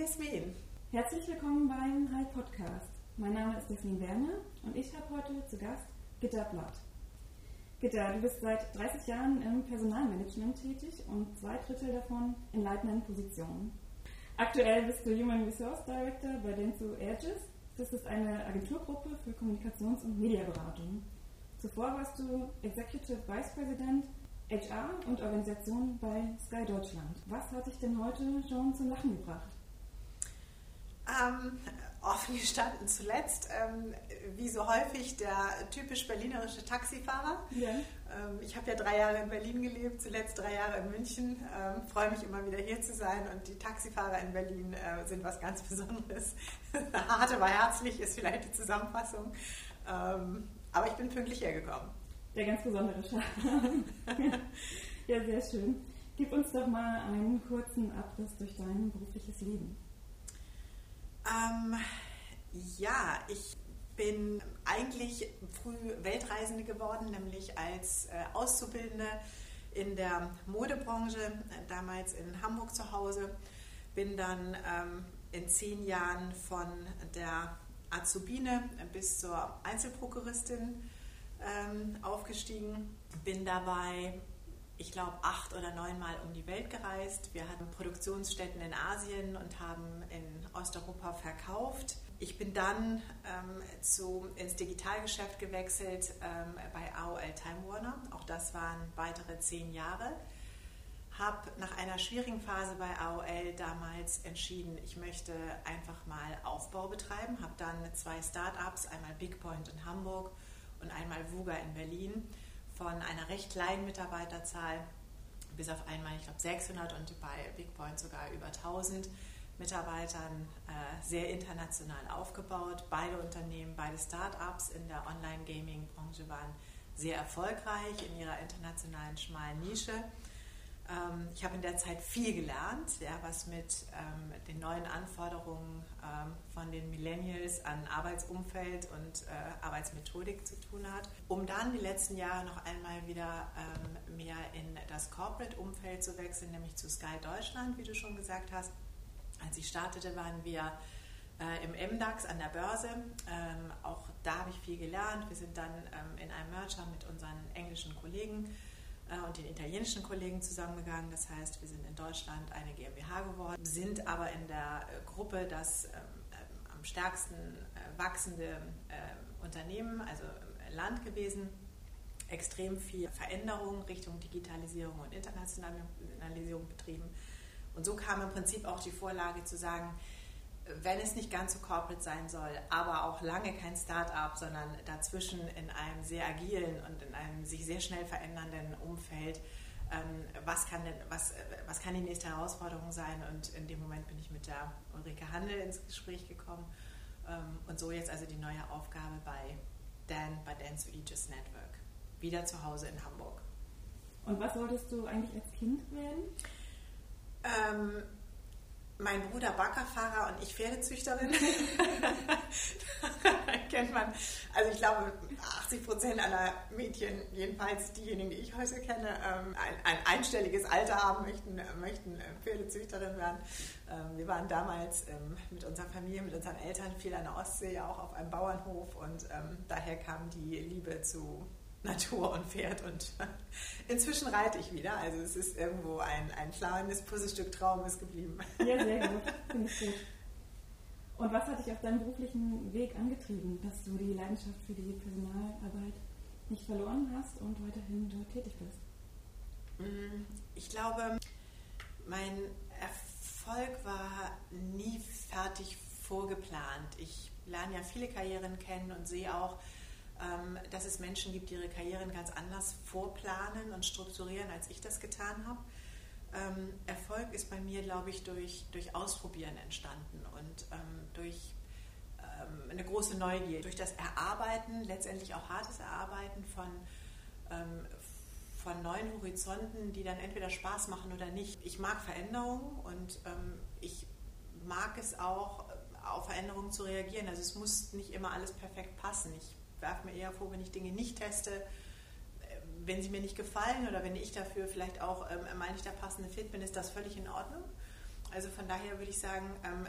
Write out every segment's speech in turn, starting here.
Jasmin. Herzlich willkommen beim Hi Podcast. Mein Name ist Jasmin Werner und ich habe heute zu Gast Gitta Blatt. Gitta, du bist seit 30 Jahren im Personalmanagement tätig und zwei Drittel davon in leitenden Positionen. Aktuell bist du Human Resource Director bei Denso Aegis. Das ist eine Agenturgruppe für Kommunikations- und Mediaberatung. Zuvor warst du Executive Vice President HR und Organisation bei Sky Deutschland. Was hat dich denn heute schon zum Lachen gebracht? Ähm, offen gestanden zuletzt, ähm, wie so häufig, der typisch berlinerische Taxifahrer. Ja. Ähm, ich habe ja drei Jahre in Berlin gelebt, zuletzt drei Jahre in München. Ähm, freue mich immer wieder hier zu sein und die Taxifahrer in Berlin äh, sind was ganz Besonderes. Hart, aber herzlich ist vielleicht die Zusammenfassung. Ähm, aber ich bin pünktlich hergekommen. Der ganz besondere Charme. ja, sehr schön. Gib uns doch mal einen kurzen Abriss durch dein berufliches Leben. Ähm, ja, ich bin eigentlich früh Weltreisende geworden, nämlich als äh, Auszubildende in der Modebranche, äh, damals in Hamburg zu Hause. Bin dann ähm, in zehn Jahren von der Azubine bis zur Einzelprokuristin ähm, aufgestiegen. Bin dabei, ich glaube, acht oder neunmal um die Welt gereist. Wir hatten Produktionsstätten in Asien und haben in Osteuropa verkauft. Ich bin dann ähm, zu, ins Digitalgeschäft gewechselt ähm, bei AOL Time Warner. Auch das waren weitere zehn Jahre. Habe nach einer schwierigen Phase bei AOL damals entschieden, ich möchte einfach mal Aufbau betreiben. Habe dann zwei Startups, einmal Bigpoint in Hamburg und einmal VUGA in Berlin von einer recht kleinen Mitarbeiterzahl bis auf einmal, ich glaube, 600 und bei Bigpoint sogar über 1000 Mitarbeitern äh, sehr international aufgebaut. Beide Unternehmen, beide Startups in der Online-Gaming-Branche waren sehr erfolgreich in ihrer internationalen schmalen Nische. Ähm, ich habe in der Zeit viel gelernt, ja, was mit ähm, den neuen Anforderungen ähm, von den Millennials an Arbeitsumfeld und äh, Arbeitsmethodik zu tun hat, um dann die letzten Jahre noch einmal wieder ähm, mehr in das Corporate-Umfeld zu wechseln, nämlich zu Sky Deutschland, wie du schon gesagt hast. Als ich startete, waren wir äh, im MDAX an der Börse. Ähm, auch da habe ich viel gelernt. Wir sind dann ähm, in einem Merger mit unseren englischen Kollegen und den italienischen Kollegen zusammengegangen. Das heißt, wir sind in Deutschland eine GmbH geworden, sind aber in der äh, Gruppe das ähm, ähm, am stärksten äh, wachsende äh, Unternehmen, also äh, Land gewesen. Extrem viel Veränderung Richtung Digitalisierung und Internationalisierung betrieben. Und so kam im Prinzip auch die Vorlage zu sagen, wenn es nicht ganz so corporate sein soll, aber auch lange kein Start-up, sondern dazwischen in einem sehr agilen und in einem sich sehr schnell verändernden Umfeld, ähm, was, kann denn, was, was kann die nächste Herausforderung sein? Und in dem Moment bin ich mit der Ulrike Handel ins Gespräch gekommen ähm, und so jetzt also die neue Aufgabe bei Dan, bei Dan's Aegis Network, wieder zu Hause in Hamburg. Und was wolltest du eigentlich als Kind werden? Ähm, mein Bruder Baggerfahrer und ich Pferdezüchterin. kennt man. Also ich glaube, 80 Prozent aller Mädchen, jedenfalls diejenigen, die ich heute kenne, ähm, ein, ein einstelliges Alter haben, möchten, möchten äh, Pferdezüchterin werden. Ähm, wir waren damals ähm, mit unserer Familie, mit unseren Eltern viel an der Ostsee, auch auf einem Bauernhof und daher kam die Liebe zu Natur und Pferd und inzwischen reite ich wieder. Also es ist irgendwo ein, ein kleines Puzzlestück Traum ist geblieben. Ja, sehr gut. Finde ich gut. Und was hat dich auf deinem beruflichen Weg angetrieben, dass du die Leidenschaft für die Personalarbeit nicht verloren hast und weiterhin dort tätig bist? Mm, ich glaube, mein Erfolg war nie fertig vorgeplant. Ich lerne ja viele Karrieren kennen und sehe auch, dass es Menschen gibt, die ihre Karrieren ganz anders vorplanen und strukturieren, als ich das getan habe. Ähm, Erfolg ist bei mir, glaube ich, durch, durch Ausprobieren entstanden und ähm, durch eine große Neugier, durch das Erarbeiten, letztendlich auch hartes Erarbeiten von, von neuen Horizonten, die dann entweder Spaß machen oder nicht. Ich mag Veränderungen und ich mag es auch, auf Veränderungen zu reagieren. Also es muss nicht immer alles perfekt passen. Ich werfe mir eher vor, wenn ich Dinge nicht teste, äh, wenn sie mir nicht gefallen oder wenn ich dafür vielleicht auch ähm, meine ich der passende Fit bin, ist das völlig in Ordnung. Also von daher würde ich sagen, ähm,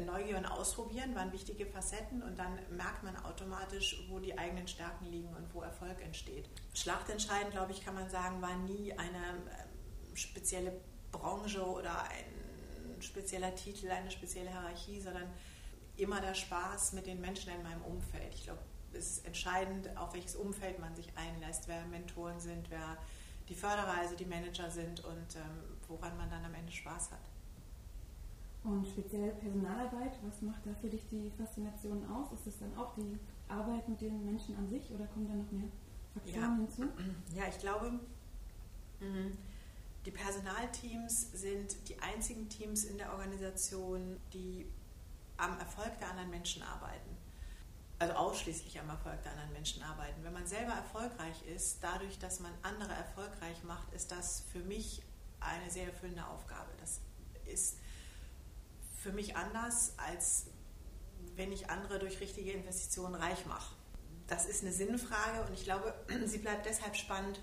Neugier und Ausprobieren waren wichtige Facetten und dann merkt man automatisch, wo die eigenen Stärken liegen und wo Erfolg entsteht. Schlachtentscheidend, glaube ich, kann man sagen, war nie eine ähm, spezielle Branche oder ein spezieller Titel, eine spezielle Hierarchie, sondern immer der Spaß mit den Menschen in meinem Umfeld. Ich glaube, ist entscheidend, auf welches Umfeld man sich einlässt, wer Mentoren sind, wer die Förderer, also die Manager sind und ähm, woran man dann am Ende Spaß hat. Und speziell Personalarbeit, was macht da für dich die Faszination aus? Ist das dann auch die Arbeit mit den Menschen an sich oder kommen da noch mehr Faktoren ja. hinzu? Ja, ich glaube, mm, die Personalteams sind die einzigen Teams in der Organisation, die am Erfolg der anderen Menschen arbeiten. Also ausschließlich am Erfolg der anderen Menschen arbeiten. Wenn man selber erfolgreich ist, dadurch, dass man andere erfolgreich macht, ist das für mich eine sehr erfüllende Aufgabe. Das ist für mich anders, als wenn ich andere durch richtige Investitionen reich mache. Das ist eine Sinnfrage und ich glaube, sie bleibt deshalb spannend,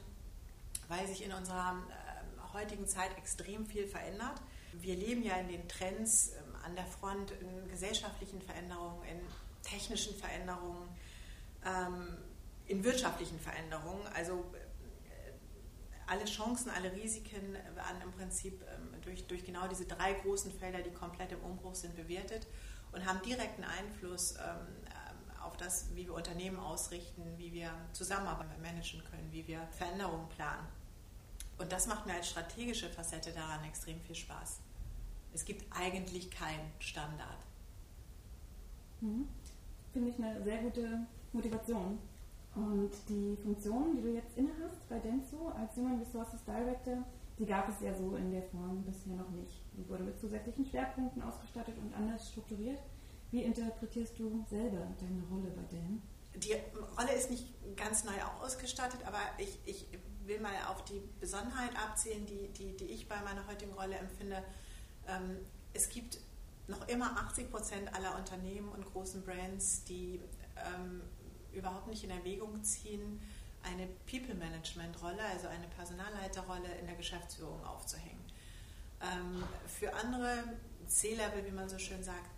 weil sich in unserer äh, heutigen Zeit extrem viel verändert. Wir leben ja in den Trends äh, an der Front, in gesellschaftlichen Veränderungen, in technischen Veränderungen, ähm, in wirtschaftlichen Veränderungen. Also alle Chancen, alle Risiken werden im Prinzip ähm, durch, durch genau diese drei großen Felder, die komplett im Umbruch sind, bewertet und haben direkten Einfluss ähm, ähm, auf das, wie wir Unternehmen ausrichten, wie wir Zusammenarbeit managen können, wie wir Veränderungen planen. Und das macht mir als strategische Facette daran extrem viel Spaß. Es gibt eigentlich keinen Standard. Mhm. Finde ich eine sehr gute Motivation. Und die Funktion, die du jetzt innehast bei Denso als Human Resources Director, die gab es ja so in der Form bisher noch nicht. Die wurde mit zusätzlichen Schwerpunkten ausgestattet und anders strukturiert. Wie interpretierst du selber deine Rolle bei Dan? Die Rolle ist nicht ganz neu ausgestattet, aber ich, ich will mal auf die Besonderheit abzählen, die, die, die ich bei meiner heutigen Rolle empfinde. Ähm, es gibt noch immer 80 Prozent aller Unternehmen und großen Brands, die ähm, überhaupt nicht in Erwägung ziehen, eine People-Management-Rolle, also eine Personalleiterrolle in der Geschäftsführung aufzuhängen. Ähm, für andere C-Level, wie man so schön sagt,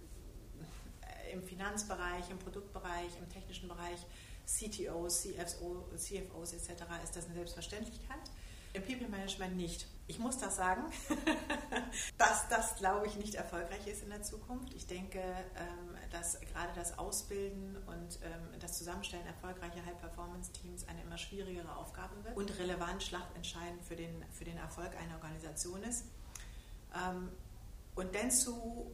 äh, im Finanzbereich, im Produktbereich, im technischen Bereich, CTOs, CFO, CFOs etc. ist das eine Selbstverständlichkeit. Im People Management nicht. Ich muss das sagen, dass das, glaube ich, nicht erfolgreich ist in der Zukunft. Ich denke, ähm, dass gerade das Ausbilden und ähm, das Zusammenstellen erfolgreicher High-Performance-Teams eine immer schwierigere Aufgabe wird und relevant schlachtentscheidend für den, für den Erfolg einer Organisation ist. Ähm, und Densu,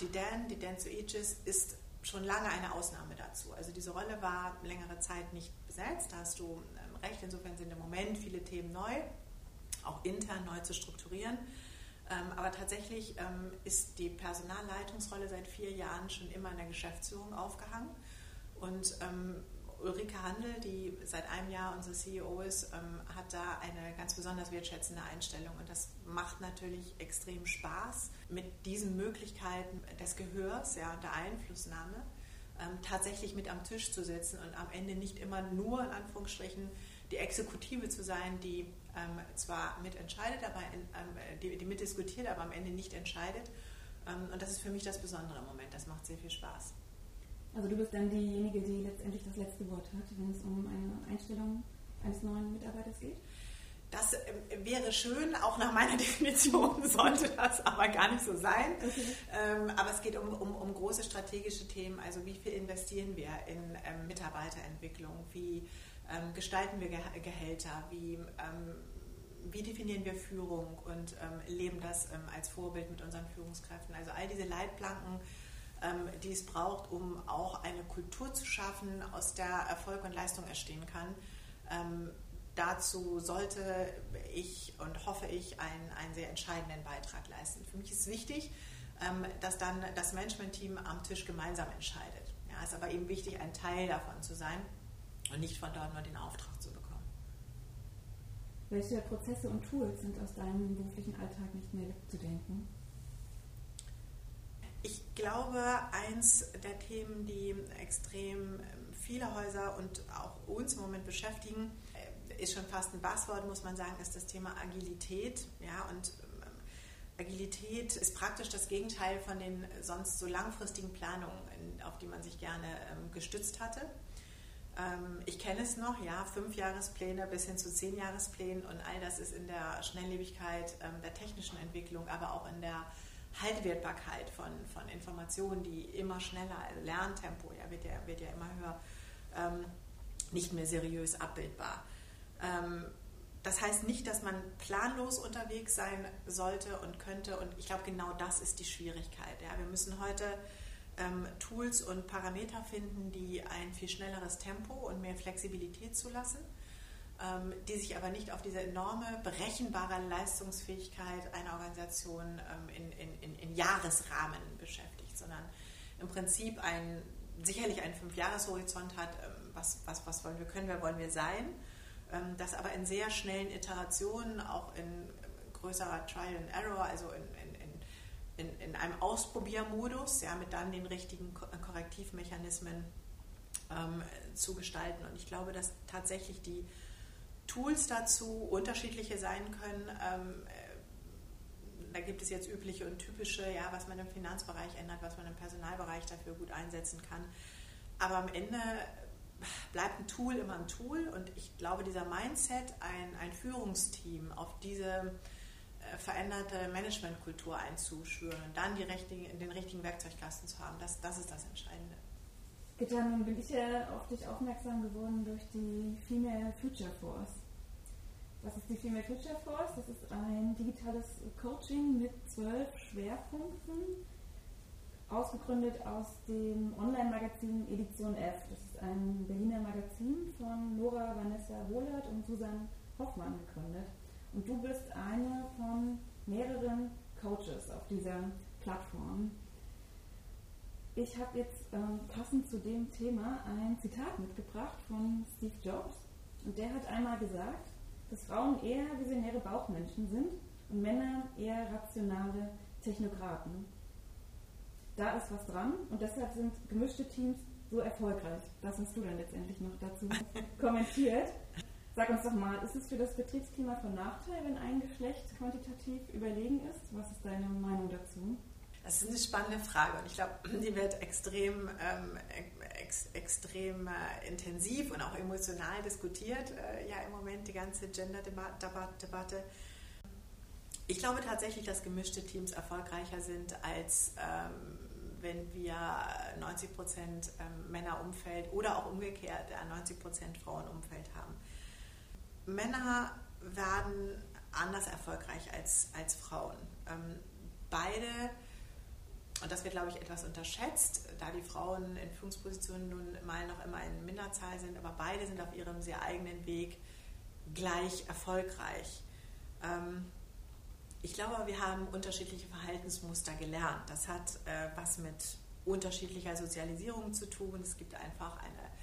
die Dan, die Densu Aegis, ist schon lange eine Ausnahme dazu. Also diese Rolle war längere Zeit nicht besetzt, da hast du recht. Insofern sind im Moment viele Themen neu, auch intern neu zu strukturieren. Ähm, aber tatsächlich ähm, ist die Personalleitungsrolle seit vier Jahren schon immer in der Geschäftsführung aufgehangen. Und ähm, Ulrike Handel, die seit einem Jahr unser CEO ist, hat da eine ganz besonders wertschätzende Einstellung. Und das macht natürlich extrem Spaß, mit diesen Möglichkeiten des Gehörs ja, und der Einflussnahme tatsächlich mit am Tisch zu sitzen und am Ende nicht immer nur in Anführungsstrichen die Exekutive zu sein, die ähm, zwar mitentscheidet, aber ähm, die, die mitdiskutiert, aber am Ende nicht entscheidet. Ähm, und das ist für mich das Besondere im Moment. Das macht sehr viel Spaß. Also du bist dann diejenige, die letztendlich das letzte Wort hat, wenn es um eine Einstellung eines neuen Mitarbeiters geht? Das ähm, wäre schön, auch nach meiner Definition sollte das aber gar nicht so sein. Okay. Ähm, aber es geht um, um, um, große strategische Themen, also wie viel investieren wir in ähm, Mitarbeiterentwicklung, wie ähm, gestalten wir Gehälter, wie, ähm, wie definieren wir Führung und ähm, leben das ähm, als Vorbild mit unseren Führungskräften. Also all diese Leitplanken, ähm, die es braucht, um auch eine Kultur zu schaffen, aus der Erfolg und Leistung entstehen kann. Ähm, dazu sollte ich und hoffe ich einen, einen sehr entscheidenden Beitrag leisten. Für mich ist wichtig, dass dann das Management-Team am Tisch gemeinsam entscheidet. Ja, es ist aber eben wichtig, ein Teil davon zu sein und nicht von dort nur den Auftrag zu bekommen. Welche Prozesse und Tools sind aus deinem beruflichen Alltag nicht mehr wegzudenken? Ich glaube, eins der Themen, die extrem viele Häuser und auch uns im Moment beschäftigen, äh, ist schon fast ein Buzzword, muss man sagen, ist das Thema Agilität. Ja, und Agilität ist praktisch das Gegenteil von den sonst so langfristigen Planungen, auf die man sich gerne ähm, gestützt hatte. Ähm, ich kenne es noch, ja, Fünfjahrespläne bis hin zu Zehnjahresplänen und all das ist in der Schnelllebigkeit ähm, der technischen Entwicklung, aber auch in der Haltwertbarkeit von, von Informationen, die immer schneller, also Lerntempo ja, wird, ja, wird ja immer höher, ähm, nicht mehr seriös abbildbar. Ähm, das heißt nicht, dass man planlos unterwegs sein sollte und könnte. Und ich glaube, genau das ist die Schwierigkeit. Ja. Wir müssen heute ähm, Tools und Parameter finden, die ein viel schnelleres Tempo und mehr Flexibilität zulassen, ähm, die sich aber nicht auf diese enorme berechenbare Leistungsfähigkeit einer Organisation ähm, in, in, in, Jahresrahmen beschäftigt, sondern im Prinzip ein, sicherlich einen Fünfjahreshorizont hat, ähm, was, was, was wollen wir, können wir, wollen wir sein, ähm, das aber in sehr schnellen Iterationen, auch in größerer Trial and Error, also in, in in, in einem Ausprobiermodus, ja, mit dann den richtigen Korrektivmechanismen ähm, zu gestalten. Und ich glaube, dass tatsächlich die Tools dazu unterschiedliche sein können. Ähm, äh, da gibt es jetzt übliche und typische, ja, was man im Finanzbereich ändert, was man im Personalbereich dafür gut einsetzen kann. Aber am Ende bleibt ein Tool immer ein Tool und ich glaube, dieser Mindset, ein, ein Führungsteam auf diese veränderte Managementkultur einzuschüren und dann richtigen, den richtigen Werkzeugkasten zu haben. Das, das ist das Entscheidende. Gitta, nun bin ich ja auf dich aufmerksam geworden durch die Female Future Force. Was ist die Female Future Force? Das ist ein digitales Coaching mit zwölf Schwerpunkten, ausgegründet aus dem Online-Magazin Edition F. Das ist ein Berliner Magazin von Nora Vanessa Wohlert und Susan Hoffmann gegründet. Und du bist eine von mehreren Coaches auf dieser Plattform. Ich habe jetzt ähm, passend zu dem Thema ein Zitat mitgebracht von Steve Jobs. Und der hat einmal gesagt, dass Frauen eher visionäre Bauchmenschen sind und Männer eher rationale Technokraten. Da ist was dran und deshalb sind gemischte Teams so erfolgreich. Das hast du dann letztendlich noch dazu kommentiert. Sag uns doch mal, ist es für das Betriebsklima von Nachteil, wenn ein Geschlecht quantitativ überlegen ist? Was ist deine Meinung dazu? Das ist eine spannende Frage und ich glaube, die wird extrem, ähm, ex, extrem äh, intensiv und auch emotional diskutiert, äh, ja im Moment die ganze Gender-Debatte. Ich glaube tatsächlich, dass gemischte Teams erfolgreicher sind, als ähm, wenn wir 90 Prozent ähm, Männerumfeld oder auch umgekehrt äh, 90 Prozent Frauenumfeld haben. Männer werden anders erfolgreich als, als Frauen. Ähm, beide, und das wird, glaube ich, etwas unterschätzt, da die Frauen in Führungspositionen nun mal noch immer in Minderzahl sind, aber beide sind auf ihrem sehr eigenen Weg gleich erfolgreich. Ähm, ich glaube, wir haben unterschiedliche Verhaltensmuster gelernt. Das hat äh, was mit unterschiedlicher Sozialisierung zu tun. Es gibt einfach eine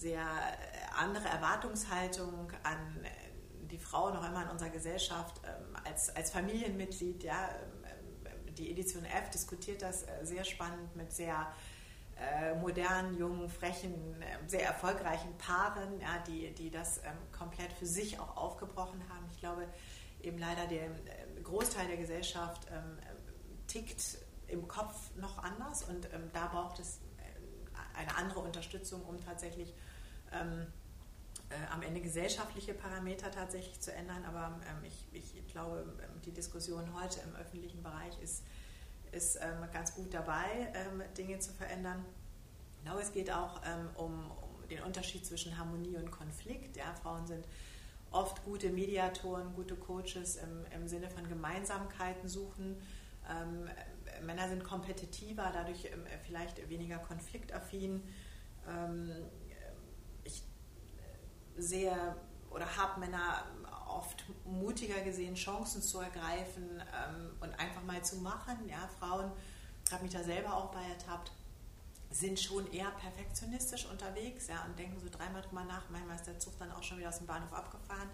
sehr äh, andere Erwartungshaltung an äh, die Frau noch immer in unserer Gesellschaft ähm, als, als Familienmitglied. Ja, ähm, die Edition F diskutiert das äh, sehr spannend mit sehr modernen, jungen, frechen, ähm, sehr erfolgreichen Paaren, ja, die, die das komplett für sich auch aufgebrochen haben. Ich glaube, eben leider der Großteil der Gesellschaft tickt im Kopf noch anders und da braucht es eine andere Unterstützung, um tatsächlich ähm, äh, am Ende gesellschaftliche Parameter tatsächlich zu ändern. Aber ähm, ich, ich, glaube, ähm, die Diskussion heute im öffentlichen Bereich ist, ist ähm, ganz gut dabei, ähm, Dinge zu verändern. Glaube, es geht auch ähm, um, um, den Unterschied zwischen Harmonie und Konflikt. Ja, Frauen sind oft gute Mediatoren, gute Coaches im, im Sinne von Gemeinsamkeiten suchen. Männer sind kompetitiver, dadurch vielleicht weniger konfliktaffin sehr oder habe Männer oft mutiger gesehen, Chancen zu ergreifen ähm, und einfach mal zu machen. Ja, Frauen, habe mich da selber auch bei ertappt, sind schon eher perfektionistisch unterwegs ja, und denken so dreimal drüber nach. Manchmal ist der Zug dann auch schon wieder aus dem Bahnhof abgefahren.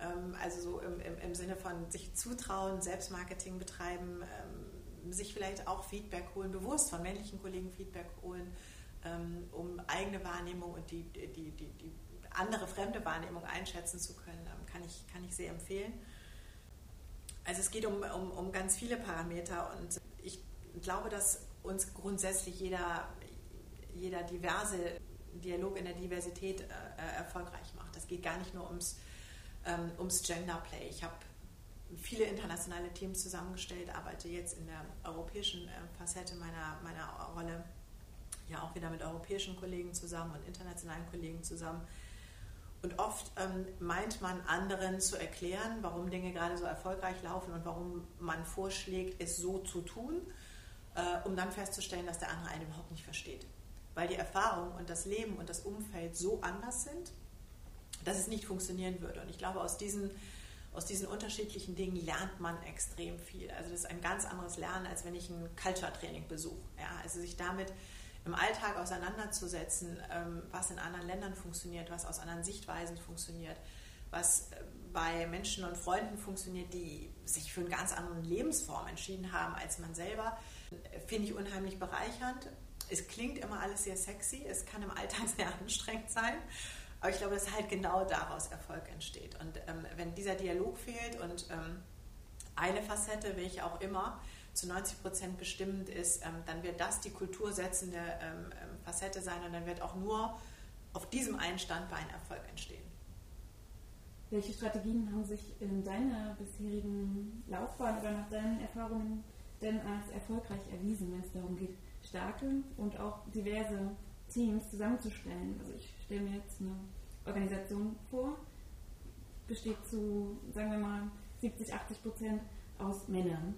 Ähm, also so im, im, im, Sinne von sich zutrauen, Selbstmarketing betreiben, ähm, sich vielleicht auch Feedback holen, bewusst von männlichen Kollegen Feedback holen, ähm, um eigene Wahrnehmung und die, die, die, die andere fremde Wahrnehmung einschätzen zu können, ähm, kann ich, kann ich sehr empfehlen. Also es geht um, um, um ganz viele Parameter und ich glaube, dass uns grundsätzlich jeder, jeder diverse Dialog in der Diversität äh, äh erfolgreich macht. Es geht gar nicht nur ums, ähm, ums Gender. Ich habe viele internationale Teams zusammengestellt, arbeite jetzt in der europäischen äh, Facette meiner, meiner Rolle ja auch wieder mit europäischen Kollegen zusammen und internationalen Kollegen zusammen. Und oft ähm, meint man anderen zu erklären, warum Dinge gerade so erfolgreich laufen und warum man vorschlägt, es so zu tun, äh, um dann festzustellen, dass der andere einen überhaupt nicht versteht. Weil die Erfahrung und das Leben und das Umfeld so anders sind, dass es nicht funktionieren würde. Und ich glaube, aus diesen aus diesen unterschiedlichen Dingen lernt man extrem viel. Also das ist ein ganz anderes Lernen, als wenn ich ein Culture-Training besuche. Ja, also sich damit im Alltag auseinanderzusetzen, ähm, was in anderen Ländern funktioniert, was aus anderen Sichtweisen funktioniert, was äh, bei Menschen und Freunden funktioniert, die sich für eine ganz andere Lebensform entschieden haben als man selber, finde ich unheimlich bereichernd. Es klingt immer alles sehr sexy, es kann im Alltag sehr anstrengend sein. Aber ich glaube, dass halt genau daraus Erfolg entsteht. Und ähm, wenn dieser Dialog fehlt und ähm, eine Facette, welche auch immer, zu 90 Prozent bestimmend ist, ähm, dann wird das die kultursetzende ähm, ähm, Facette sein und dann wird auch nur auf diesem einen Standbein Erfolg entstehen. Welche Strategien haben sich in deiner bisherigen Laufbahn oder nach deinen Erfahrungen denn als erfolgreich erwiesen, wenn es darum geht, starke und auch diverse Teams zusammenzustellen? Also ich stelle mir jetzt eine Organisation vor, besteht zu, sagen wir mal, 70, 80 Prozent aus Männern.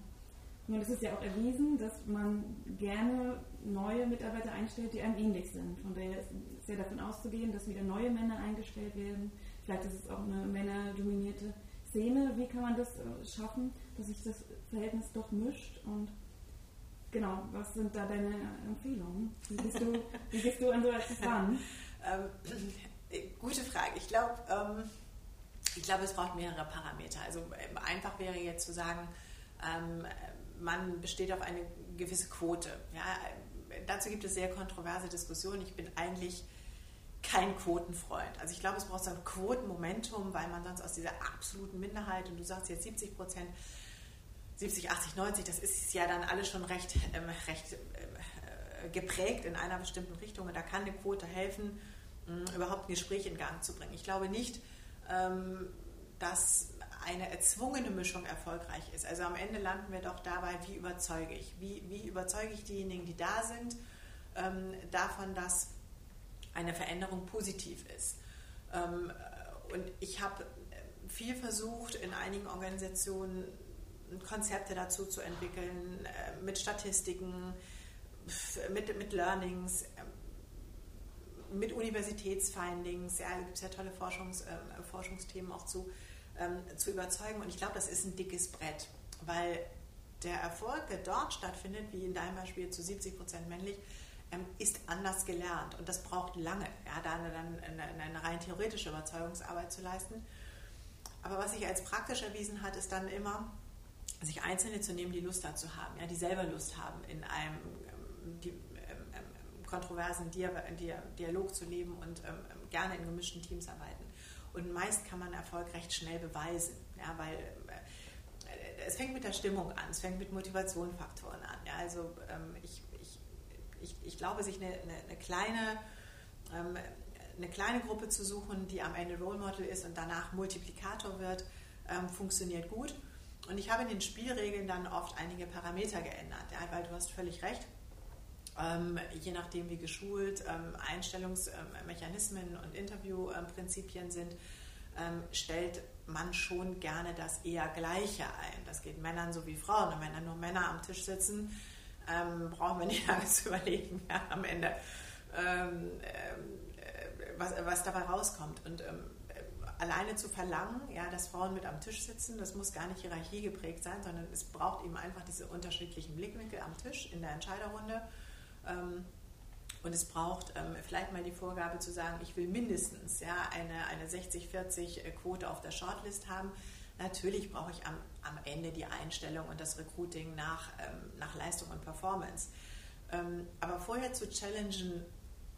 Nun ist ja auch erwiesen, dass man gerne neue Mitarbeiter einstellt, die einem ähnlich sind. Von daher ist ja davon auszugehen, dass wieder neue Männer eingestellt werden. Vielleicht ist es auch eine männerdominierte Szene. Wie kann man das äh, schaffen, dass sich das Verhältnis doch mischt? Und genau, was sind da deine Empfehlungen? Wie bist du, wie bist du an so etwas ran? Ähm, gute Frage. Ich glaube, ähm, ich es braucht mehrere Parameter. Also ähm, einfach wäre jetzt zu sagen, ähm, man besteht auf eine gewisse Quote. Ja, dazu gibt es sehr kontroverse Diskussionen. Ich bin eigentlich kein Quotenfreund. Also ich glaube, es braucht so ein Quotenmomentum, weil man sonst aus dieser absoluten Minderheit, und du sagst jetzt 70 Prozent, 70, 80, 90, das ist ja dann alles schon recht, ähm, recht äh, geprägt in einer bestimmten Richtung. Und da kann eine Quote helfen, mh, überhaupt ein Gespräch in Gang zu bringen. Ich glaube nicht, ähm, dass eine erzwungene Mischung erfolgreich ist. Also am Ende landen wir doch dabei, wie überzeuge ich? Wie, wie überzeuge ich diejenigen, die da sind, ähm, davon, dass eine Veränderung positiv ist? Ähm, und ich habe viel versucht, in einigen Organisationen Konzepte dazu zu entwickeln, äh, mit Statistiken, mit, mit Learnings, äh, mit Universitätsfindings. Ja, da gibt es ja tolle Forschungs, äh, Forschungsthemen auch zu ähm, zu überzeugen. Und ich glaube, das ist ein dickes Brett, weil der Erfolg, der dort stattfindet, wie in deinem Beispiel zu 70 Prozent männlich, ähm, ist anders gelernt. Und das braucht lange, ja, da eine, eine, eine rein theoretische Überzeugungsarbeit zu leisten. Aber was sich als praktisch erwiesen hat, ist dann immer, sich Einzelne zu nehmen, die Lust dazu haben, ja, die selber Lust haben, in einem ähm, die, ähm, ähm kontroversen Dialog zu leben und ähm, gerne in gemischten Teams arbeiten. Und meist kann man Erfolg recht schnell beweisen, ja, weil äh, es fängt mit der Stimmung an, es fängt mit Motivationsfaktoren an. Ja, also ähm, ich, ich, ich, ich, glaube, sich eine, eine, eine kleine ähm, eine kleine Gruppe zu suchen, die am Ende Role Model ist und danach Multiplikator wird, ähm, funktioniert gut. Und ich habe in den Spielregeln dann oft einige Parameter geändert, ja, weil du hast völlig recht. Ähm, je nachdem, wie geschult ähm, Einstellungsmechanismen und Interviewprinzipien sind, ähm, stellt man schon gerne das eher Gleiche ein. Das geht Männern so wie Frauen. Und wenn dann nur Männer am Tisch sitzen, ähm, brauchen wir nicht lange zu überlegen ja, am Ende, ähm, äh, was, was, dabei rauskommt. Und ähm, alleine zu verlangen, ja, dass Frauen mit am Tisch sitzen, das muss gar nicht Hierarchie geprägt sein, sondern es braucht eben einfach diese unterschiedlichen Blickwinkel am Tisch in der Entscheiderrunde und es braucht ähm, vielleicht mal die Vorgabe zu sagen, ich will mindestens ja, eine, eine 60-40-Quote auf der Shortlist haben. Natürlich brauche ich am, am Ende die Einstellung und das Recruiting nach, ähm, nach Leistung und Performance. aber vorher zu challengen,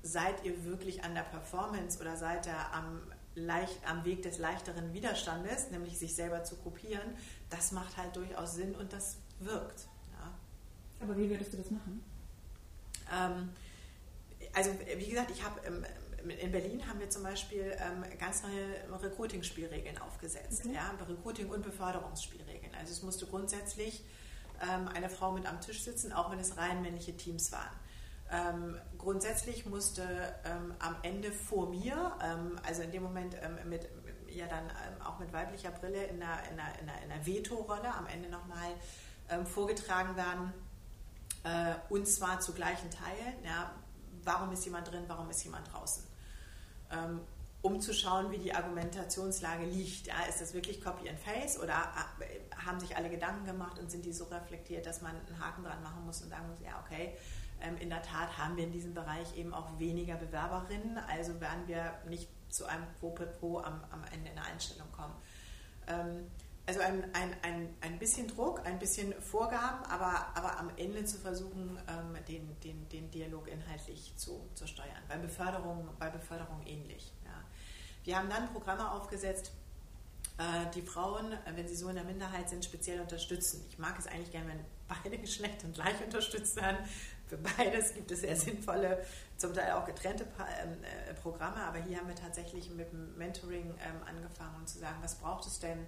seid ihr wirklich an der Performance oder seid ihr am, leicht, am Weg des leichteren Widerstandes, nämlich sich selber zu kopieren, das macht halt durchaus Sinn und das wirkt. Ja. Aber wie würdest du das machen? Ähm, also wie gesagt, ich habe in Berlin haben wir zum Beispiel ähm, ganz neue Recruiting-Spielregeln aufgesetzt, okay. ja, Recruiting- und Beförderungsspielregeln. Also es musste grundsätzlich ähm, eine Frau mit am Tisch sitzen, auch wenn es rein männliche Teams waren. Ähm, grundsätzlich musste am Ende vor mir, also in dem Moment mit, ja dann auch mit weiblicher Brille in der, in der, in der, in der Veto-Rolle am Ende nochmal vorgetragen werden, äh, und zwar zu gleichen Teilen. Ja, warum ist jemand drin, warum ist jemand draußen? um zu schauen, wie die Argumentationslage liegt. Ja, ist das wirklich Copy and Face oder äh, haben sich alle Gedanken gemacht und sind die so reflektiert, dass man einen Haken dran machen muss und sagen muss, ja, okay, ähm, in der Tat haben wir in diesem Bereich eben auch weniger Bewerberinnen, also werden wir nicht zu einem Pro Pro am, am Ende der Einstellung kommen. Also ein, ein, ein, ein bisschen Druck, ein bisschen Vorgaben, aber, aber am Ende zu versuchen, ähm, den, den, den Dialog inhaltlich zu, zu steuern. Bei Beförderung, bei Beförderung ähnlich. Ja. Wir haben dann Programme aufgesetzt, äh, die Frauen, wenn sie so in der Minderheit sind, speziell unterstützen. Ich mag es eigentlich gerne, wenn beide Geschlechter gleich unterstützt werden, für beides gibt es sehr sinnvolle, zum Teil auch getrennte ähm, äh, Programme, aber hier haben wir tatsächlich mit dem Mentoring ähm, angefangen um zu sagen, was braucht es denn,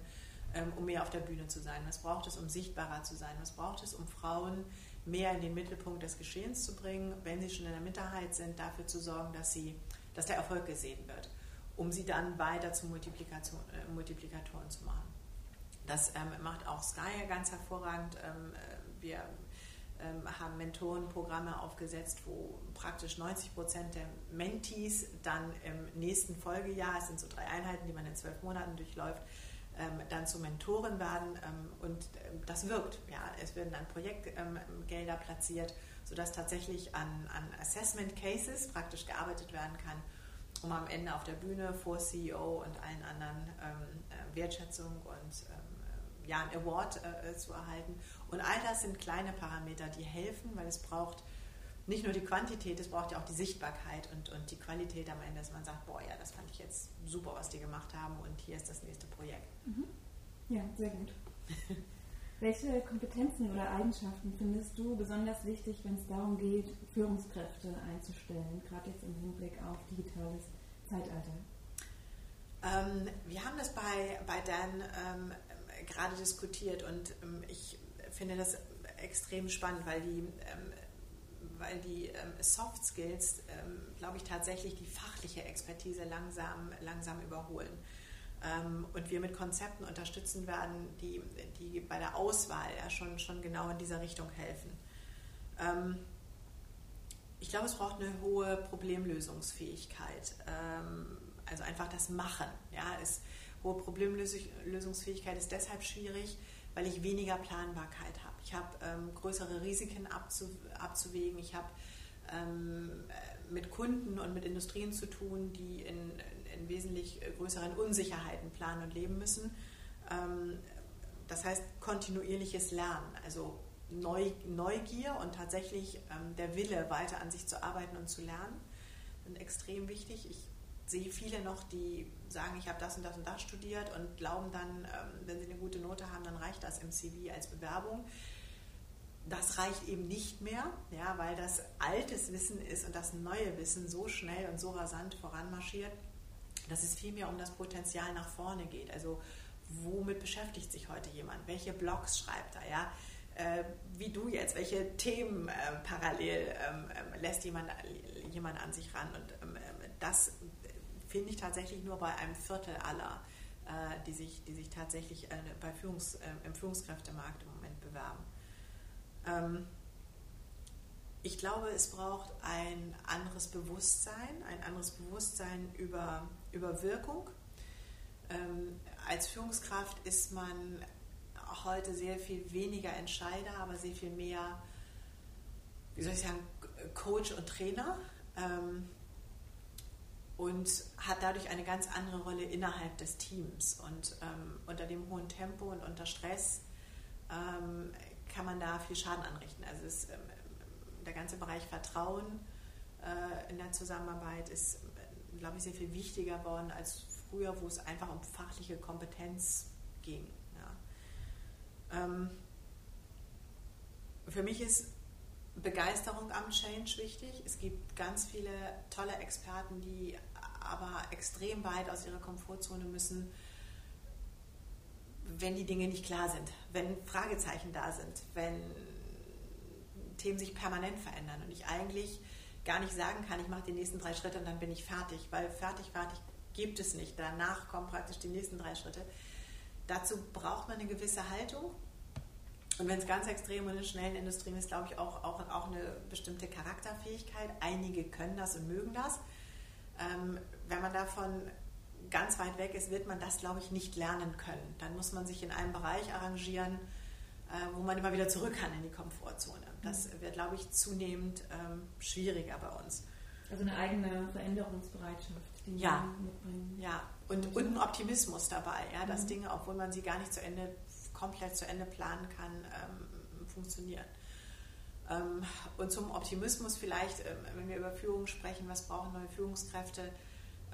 um mehr auf der Bühne zu sein? Was braucht es, um sichtbarer zu sein? Was braucht es, um Frauen mehr in den Mittelpunkt des Geschehens zu bringen, wenn sie schon in der Minderheit sind, dafür zu sorgen, dass, sie, dass der Erfolg gesehen wird, um sie dann weiter zu äh, Multiplikatoren zu machen. Das ähm, macht auch Sky ganz hervorragend. Ähm, äh, wir ähm, haben Mentorenprogramme aufgesetzt, wo praktisch 90 Prozent der Mentees dann im nächsten Folgejahr, es sind so drei Einheiten, die man in zwölf Monaten durchläuft, ähm, dann zu Mentoren werden ähm, und das wirkt. Ja, es werden dann Projektgelder platziert, sodass tatsächlich an, an Assessment Cases praktisch gearbeitet werden kann, um am Ende auf der Bühne vor CEO und allen anderen äh, Wertschätzung und ja, einen Award äh, zu erhalten. Und all das sind kleine Parameter, die helfen, weil es braucht nicht nur die Quantität, es braucht ja auch die Sichtbarkeit und, und die Qualität am Ende, dass man sagt, boah, ja, das fand ich jetzt super, was die gemacht haben und hier ist das nächste Projekt. Mhm. Ja, sehr gut. Welche Kompetenzen oder Eigenschaften findest du besonders wichtig, wenn es darum geht, Führungskräfte einzustellen, gerade jetzt im Hinblick auf digitales Zeitalter? Ähm, wir haben das bei, bei Dan ähm, gerade diskutiert und ähm, ich finde das extrem spannend, weil die, ähm, weil die ähm, Soft Skills, ähm, glaube ich, tatsächlich die fachliche Expertise langsam, langsam überholen. Ähm, und wir mit Konzepten unterstützen werden, die, die bei der Auswahl ja schon, schon genau in dieser Richtung helfen. Ähm, ich glaube, es braucht eine hohe Problemlösungsfähigkeit. also einfach das Machen. Ja, es, hohe Problemlösungsfähigkeit ist deshalb schwierig, weil ich weniger Planbarkeit habe. Ich habe ähm, größere Risiken abzu, abzuwägen. Ich habe ähm, mit Kunden und mit Industrien zu tun, die in, in wesentlich größeren Unsicherheiten planen und leben müssen. Ähm, das heißt kontinuierliches Lernen, also Neu, Neugier und tatsächlich ähm, der Wille, weiter an sich zu arbeiten und zu lernen, sind extrem wichtig. Ich sehe viele noch, die sagen, ich habe das und das und das studiert und glauben dann, ähm, wenn sie eine gute Note haben, dann reicht das im CV als Bewerbung. Das reicht eben nicht mehr, ja, weil das altes Wissen ist und das neue Wissen so schnell und so rasant voranmarschiert, dass es vielmehr um das Potenzial nach vorne geht. Also womit beschäftigt sich heute jemand? Welche Blogs schreibt er? Ja? Äh, wie du jetzt, welche Themen äh, parallel ähm, äh, lässt jemand, jemand an sich ran? Und ähm, das finde ich tatsächlich nur bei einem Viertel aller, äh, die, sich, die sich tatsächlich äh, bei Führungs-, äh, im Führungskräftemarkt im Moment bewerben. Ähm, ich glaube, es braucht ein anderes Bewusstsein, ein anderes Bewusstsein über, über Wirkung. Ähm, als Führungskraft ist man heute sehr viel weniger Entscheider, aber sehr viel mehr, wie soll ich sagen, Coach und Trainer. Ähm, und hat dadurch eine ganz andere Rolle innerhalb des Teams. Und ähm, unter dem hohen Tempo und unter Stress ähm, kann man da viel Schaden anrichten. Also ist, ähm, der ganze Bereich Vertrauen äh, in der Zusammenarbeit ist, glaube ich, sehr viel wichtiger geworden als früher, wo es einfach um fachliche Kompetenz ging. Ja. Ähm, für mich ist Begeisterung am Change wichtig. Es gibt ganz viele tolle Experten, die aber extrem weit aus ihrer Komfortzone müssen, wenn die Dinge nicht klar sind, wenn Fragezeichen da sind, wenn Themen sich permanent verändern und ich eigentlich gar nicht sagen kann, ich mache die nächsten drei Schritte und dann bin ich fertig, weil fertig, fertig gibt es nicht. Danach kommen praktisch die nächsten drei Schritte. Dazu braucht man eine gewisse Haltung. Und wenn es ganz extrem und in schnellen Industrien ist, glaube ich, auch, auch, auch eine bestimmte Charakterfähigkeit. Einige können das und mögen das. Ähm, wenn man davon ganz weit weg ist, wird man das, glaube ich, nicht lernen können. Dann muss man sich in einem Bereich arrangieren, äh, wo man immer wieder zurück kann in die Komfortzone. Das mhm. wird, glaube ich, zunehmend ähm, schwieriger bei uns. Also eine eigene Veränderungsbereitschaft, die ja. man mitbringt. Ja, und, und ein Optimismus dabei, ja, dass mhm. Dinge, obwohl man sie gar nicht zu Ende, komplett zu Ende planen kann, ähm, funktionieren. Ähm, und zum Optimismus vielleicht, ähm, wenn wir über Führung sprechen, was brauchen neue Führungskräfte?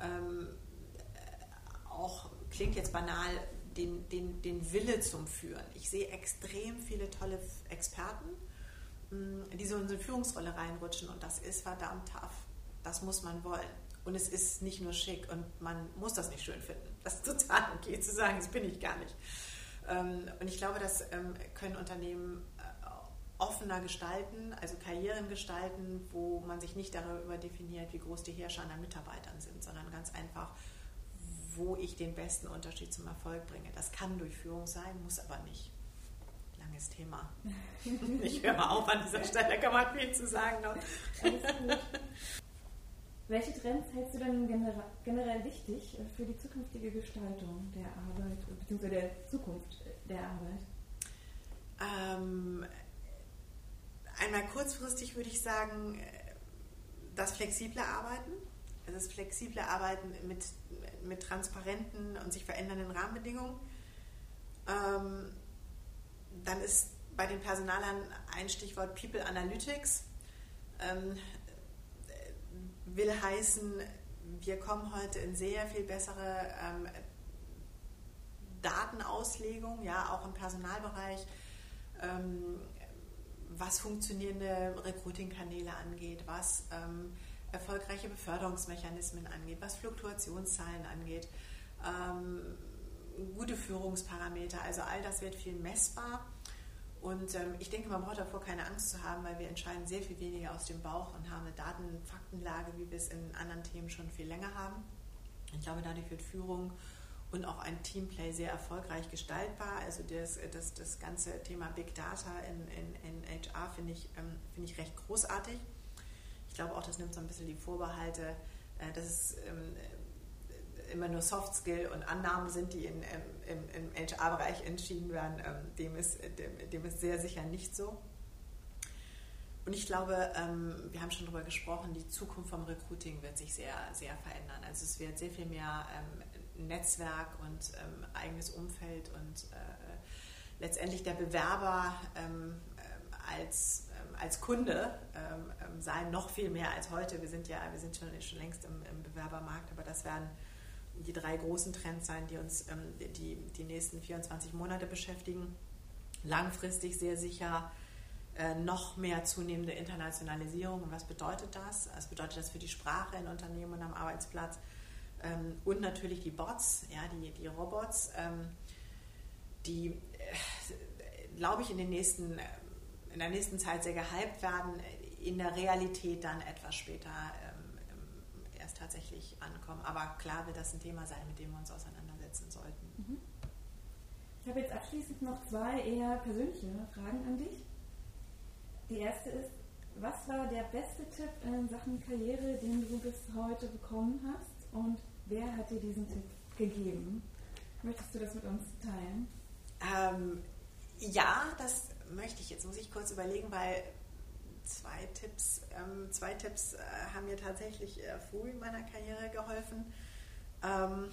Ähm, auch klingt jetzt banal, den, den, den Wille zum Führen. Ich sehe extrem viele tolle Experten, mm, die so in so eine Führungsrolle reinrutschen und das ist verdammt tough. Das muss man wollen. Und es ist nicht nur schick und man muss das nicht schön finden. Das ist total okay zu sagen, das bin ich gar nicht. Und ich glaube, das können Unternehmen äh, offener gestalten, also Karrieren gestalten, wo man sich nicht darüber definiert, wie groß die Herrscher an Mitarbeitern sind, sondern ganz einfach, wo ich den besten Unterschied zum Erfolg bringe. Das kann durch Führung sein, muss aber nicht. Langes Thema. Ich höre mal auf an dieser Stelle, da kann man viel zu sagen noch. Welche Trends hältst du denn generell wichtig für die zukünftige Gestaltung der Arbeit bzw. der Zukunft der Arbeit? Ähm, einmal kurzfristig würde ich sagen, das flexible Arbeiten. Also das flexible Arbeiten mit mit transparenten und sich verändernden Rahmenbedingungen. Ähm, dann ist bei den Personalern ein Stichwort People Analytics. Ähm, will heißen, wir kommen heute in sehr viel bessere ähm, Datenauslegung, ja, auch im Personalbereich, ähm, was funktionierende Recruiting-Kanäle angeht, was ähm, erfolgreiche Beförderungsmechanismen angeht, was Fluktuationszahlen angeht, ähm, gute Führungsparameter. Also all das wird viel messbar. Und ähm, ich denke, man braucht davor keine Angst zu haben, weil wir entscheiden sehr viel weniger aus dem Bauch und haben eine Daten-Faktenlage, wie wir es in anderen Themen schon viel länger haben. Ich glaube, dadurch wird Führung und auch ein Teamplay sehr erfolgreich gestaltbar. Also das, das, das ganze Thema Big Data in, in, in HR finde ich, ähm, find ich recht großartig. Ich glaube auch, das nimmt so ein bisschen die Vorbehalte, äh, dass es ähm, immer nur Soft Skill und Annahmen sind, die in, im, im HR-Bereich entschieden werden. Ähm, dem, ist, dem, dem ist sehr sicher nicht so. Und ich glaube, ähm, wir haben schon darüber gesprochen, die Zukunft vom Recruiting wird sich sehr, sehr verändern. Also es wird sehr viel mehr Netzwerk und eigenes Umfeld und äh, letztendlich der Bewerber als als Kunde ähm, ähm, sein, noch viel mehr als heute. Wir sind ja, wir sind schon, schon längst im, im Bewerbermarkt, aber das werden die drei großen Trends sein, die uns ähm, die, die nächsten 24 Monate beschäftigen. Langfristig sehr sicher äh, noch mehr zunehmende Internationalisierung. Und was bedeutet das? Was bedeutet das für die Sprache in Unternehmen und am Arbeitsplatz? Ähm, und natürlich die Bots, ja, die, die Robots, ähm, die, äh, glaube ich, in den nächsten in der nächsten Zeit sehr gehypt werden, in der Realität dann etwas später ähm, ähm, erst tatsächlich ankommen. Aber klar wird das ein Thema sein, mit dem wir uns auseinandersetzen sollten. Mhm. Ich habe jetzt abschließend noch zwei eher persönliche Fragen an dich. Die erste ist, was war der beste Tipp in Sachen Karriere, den du bis heute bekommen hast und wer hat dir diesen Tipp gegeben? Möchtest du das mit uns teilen? Ähm, ja, das möchte ich jetzt, muss ich kurz überlegen, weil zwei Tipps, ähm, zwei Tipps äh, haben mir tatsächlich äh, früh in meiner Karriere geholfen. Ähm,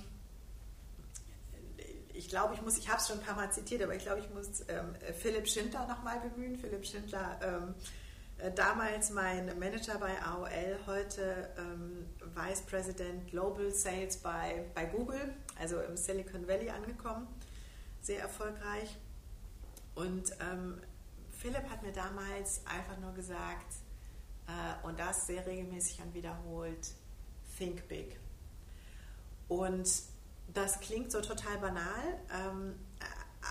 ich glaube, ich muss, ich habe es schon ein paar Mal zitiert, aber ich glaube, ich muss ähm, Philipp Schindler nochmal bemühen. Philipp Schindler, ähm, äh, damals mein Manager bei AOL, heute ähm, Vice President Global Sales bei, bei Google, also im Silicon Valley angekommen, sehr erfolgreich. Und ähm, Philipp hat mir damals einfach nur gesagt, äh, und das sehr regelmäßig und wiederholt, think big. Und das klingt so total banal, ähm,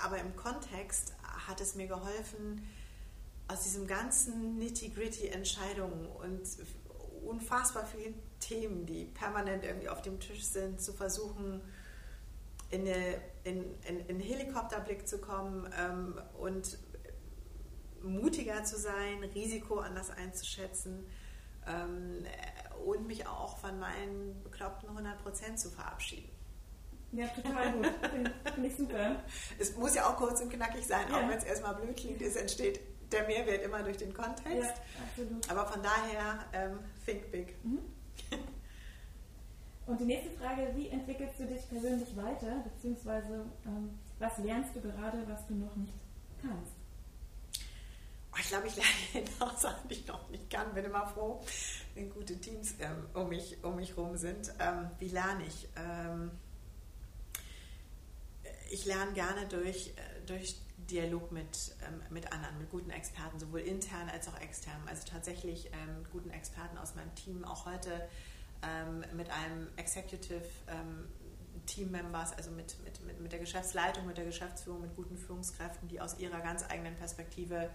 aber im Kontext hat es mir geholfen, aus diesem ganzen nitty-gritty Entscheidungen und unfassbar vielen Themen, die permanent irgendwie auf dem Tisch sind, zu versuchen, in, eine, in, in, Helikopterblick zu kommen ähm, und mutiger zu sein, Risiko anders einzuschätzen ähm, und mich auch von meinen bekloppten 100% zu verabschieden. Ja, total gut. Finde ich super. Es muss ja auch kurz und knackig sein, ja. auch wenn es erstmal blöd klingt. Es entsteht der Mehrwert immer durch den Kontext. Ja, absolut. Aber von daher, ähm, think big. Mhm. Und die nächste Frage, wie entwickelst du dich persönlich weiter, beziehungsweise ähm, was lernst du gerade, was du noch nicht kannst? Oh, ich glaube, ich lerne genau Sachen, die ich noch nicht kann. Bin immer froh, wenn gute Teams ähm, um mich um mich rum sind. Ähm, wie lerne ich? Ähm, ich lerne gerne durch, äh, durch Dialog mit, ähm, mit anderen, mit guten Experten, sowohl intern als auch extern. Also tatsächlich ähm, guten Experten aus meinem Team, auch heute ähm, mit einem Executive ähm, Team Members, also mit, mit, mit, mit der Geschäftsleitung, mit der Geschäftsführung, mit guten Führungskräften, die aus ihrer ganz eigenen Perspektive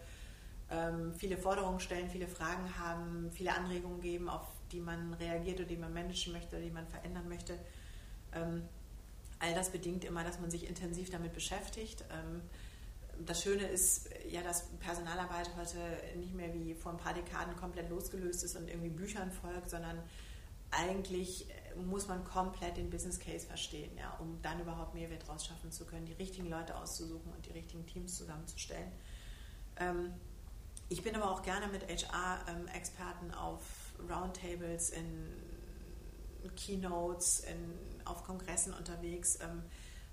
ähm, viele Forderungen stellen, viele Fragen haben, viele Anregungen geben, auf die man reagiert oder die man managen möchte oder die man verändern möchte. Ähm, all das bedingt immer, dass man sich intensiv damit beschäftigt. Das Schöne ist ja, dass Personalarbeit heute nicht mehr wie vor ein paar Dekaden komplett losgelöst ist und irgendwie Büchern folgt, sondern eigentlich muss man komplett den Business Case verstehen, ja, um dann überhaupt Mehrwert draus schaffen zu können, die richtigen Leute auszusuchen und die richtigen Teams zusammenzustellen. Ähm, ich bin aber auch gerne mit HR-Experten auf Roundtables, in Keynotes, in, auf Kongressen unterwegs, ähm,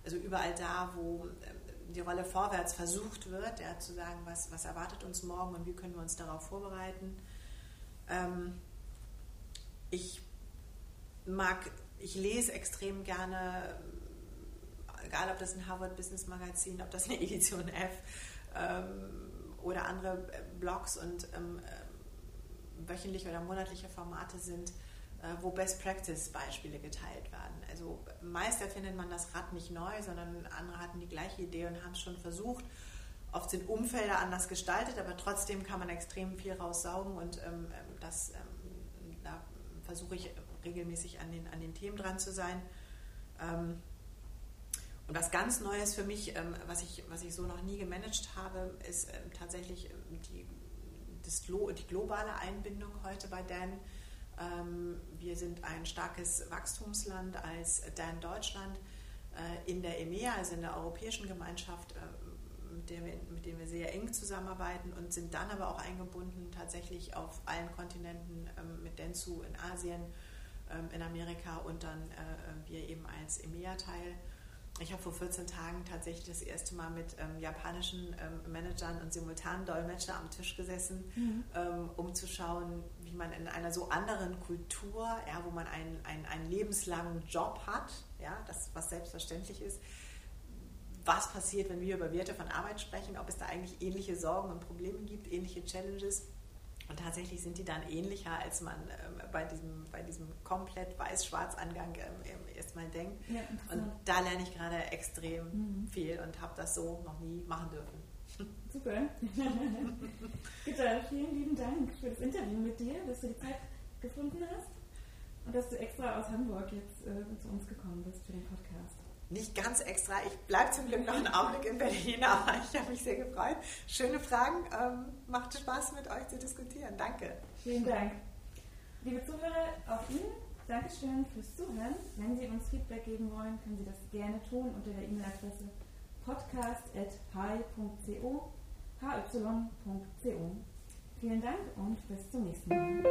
also überall da, wo ähm, die Rolle vorwärts versucht wird, ja, zu sagen, was, was erwartet uns morgen und wie können wir uns darauf vorbereiten. Ähm, ich mag, ich lese extrem gerne, egal ob das ein Harvard Business Magazin, ob das eine Edition F ähm, oder andere Blogs und ähm, äh, wöchentliche oder monatliche Formate sind, wo Best Practice Beispiele geteilt werden. Also meist erfindet man das Rad nicht neu, sondern andere hatten die gleiche Idee und haben es schon versucht. Oft sind Umfelder anders gestaltet, aber trotzdem kann man extrem viel raussaugen und ähm, ähm das, ähm, da versuche ich regelmäßig an den, an den Themen dran zu sein. Ähm, und was ganz Neues für mich, ähm, was, ich, was ich so noch nie gemanagt habe, ist ähm, tatsächlich die, das, die globale Einbindung heute bei Dan. Ähm, wir sind ein starkes Wachstumsland als Dan Deutschland äh, in der EMEA, also in der Europäischen Gemeinschaft, äh, mit, der wir, mit der wir sehr eng zusammenarbeiten und sind dann aber auch eingebunden tatsächlich auf allen Kontinenten ähm, mit Densu in Asien, ähm, in Amerika und dann äh, wir eben als EMEA-Teil. Ich habe vor 14 Tagen tatsächlich das erste Mal mit ähm, japanischen ähm, Managern und simultanen Dolmetscher am Tisch gesessen, mhm. ähm, um zu schauen, wie man in einer so anderen Kultur, ja, wo man einen, einen, einen lebenslangen Job hat, ja, das was selbstverständlich ist, was passiert, wenn wir über Werte von Arbeit sprechen, ob es da eigentlich ähnliche Sorgen und Probleme gibt, ähnliche Challenges und tatsächlich sind die dann ähnlicher, als man ähm, bei, diesem, bei diesem komplett weiß-schwarz-Angang ähm, erstmal denkt. Ja, und da lerne ich gerade extrem mhm. viel und habe das so noch nie machen dürfen. Super. Gitta, vielen lieben Dank für das Interview mit dir, dass du die Zeit gefunden hast und dass du extra aus Hamburg jetzt äh, zu uns gekommen bist für den Podcast nicht ganz extra. Ich bleibe zum Glück noch einen Augenblick in Berlin, aber ich habe mich sehr gefreut. Schöne Fragen. Ähm, macht Spaß mit euch zu diskutieren. Danke. Vielen Dank. Liebe Zuhörer, auch Ihnen Dankeschön fürs Zuhören. Wenn Sie uns Feedback geben wollen, können Sie das gerne tun unter der E-Mail-Adresse podcast.hi.co hy.co. Vielen Dank und bis zum nächsten Mal.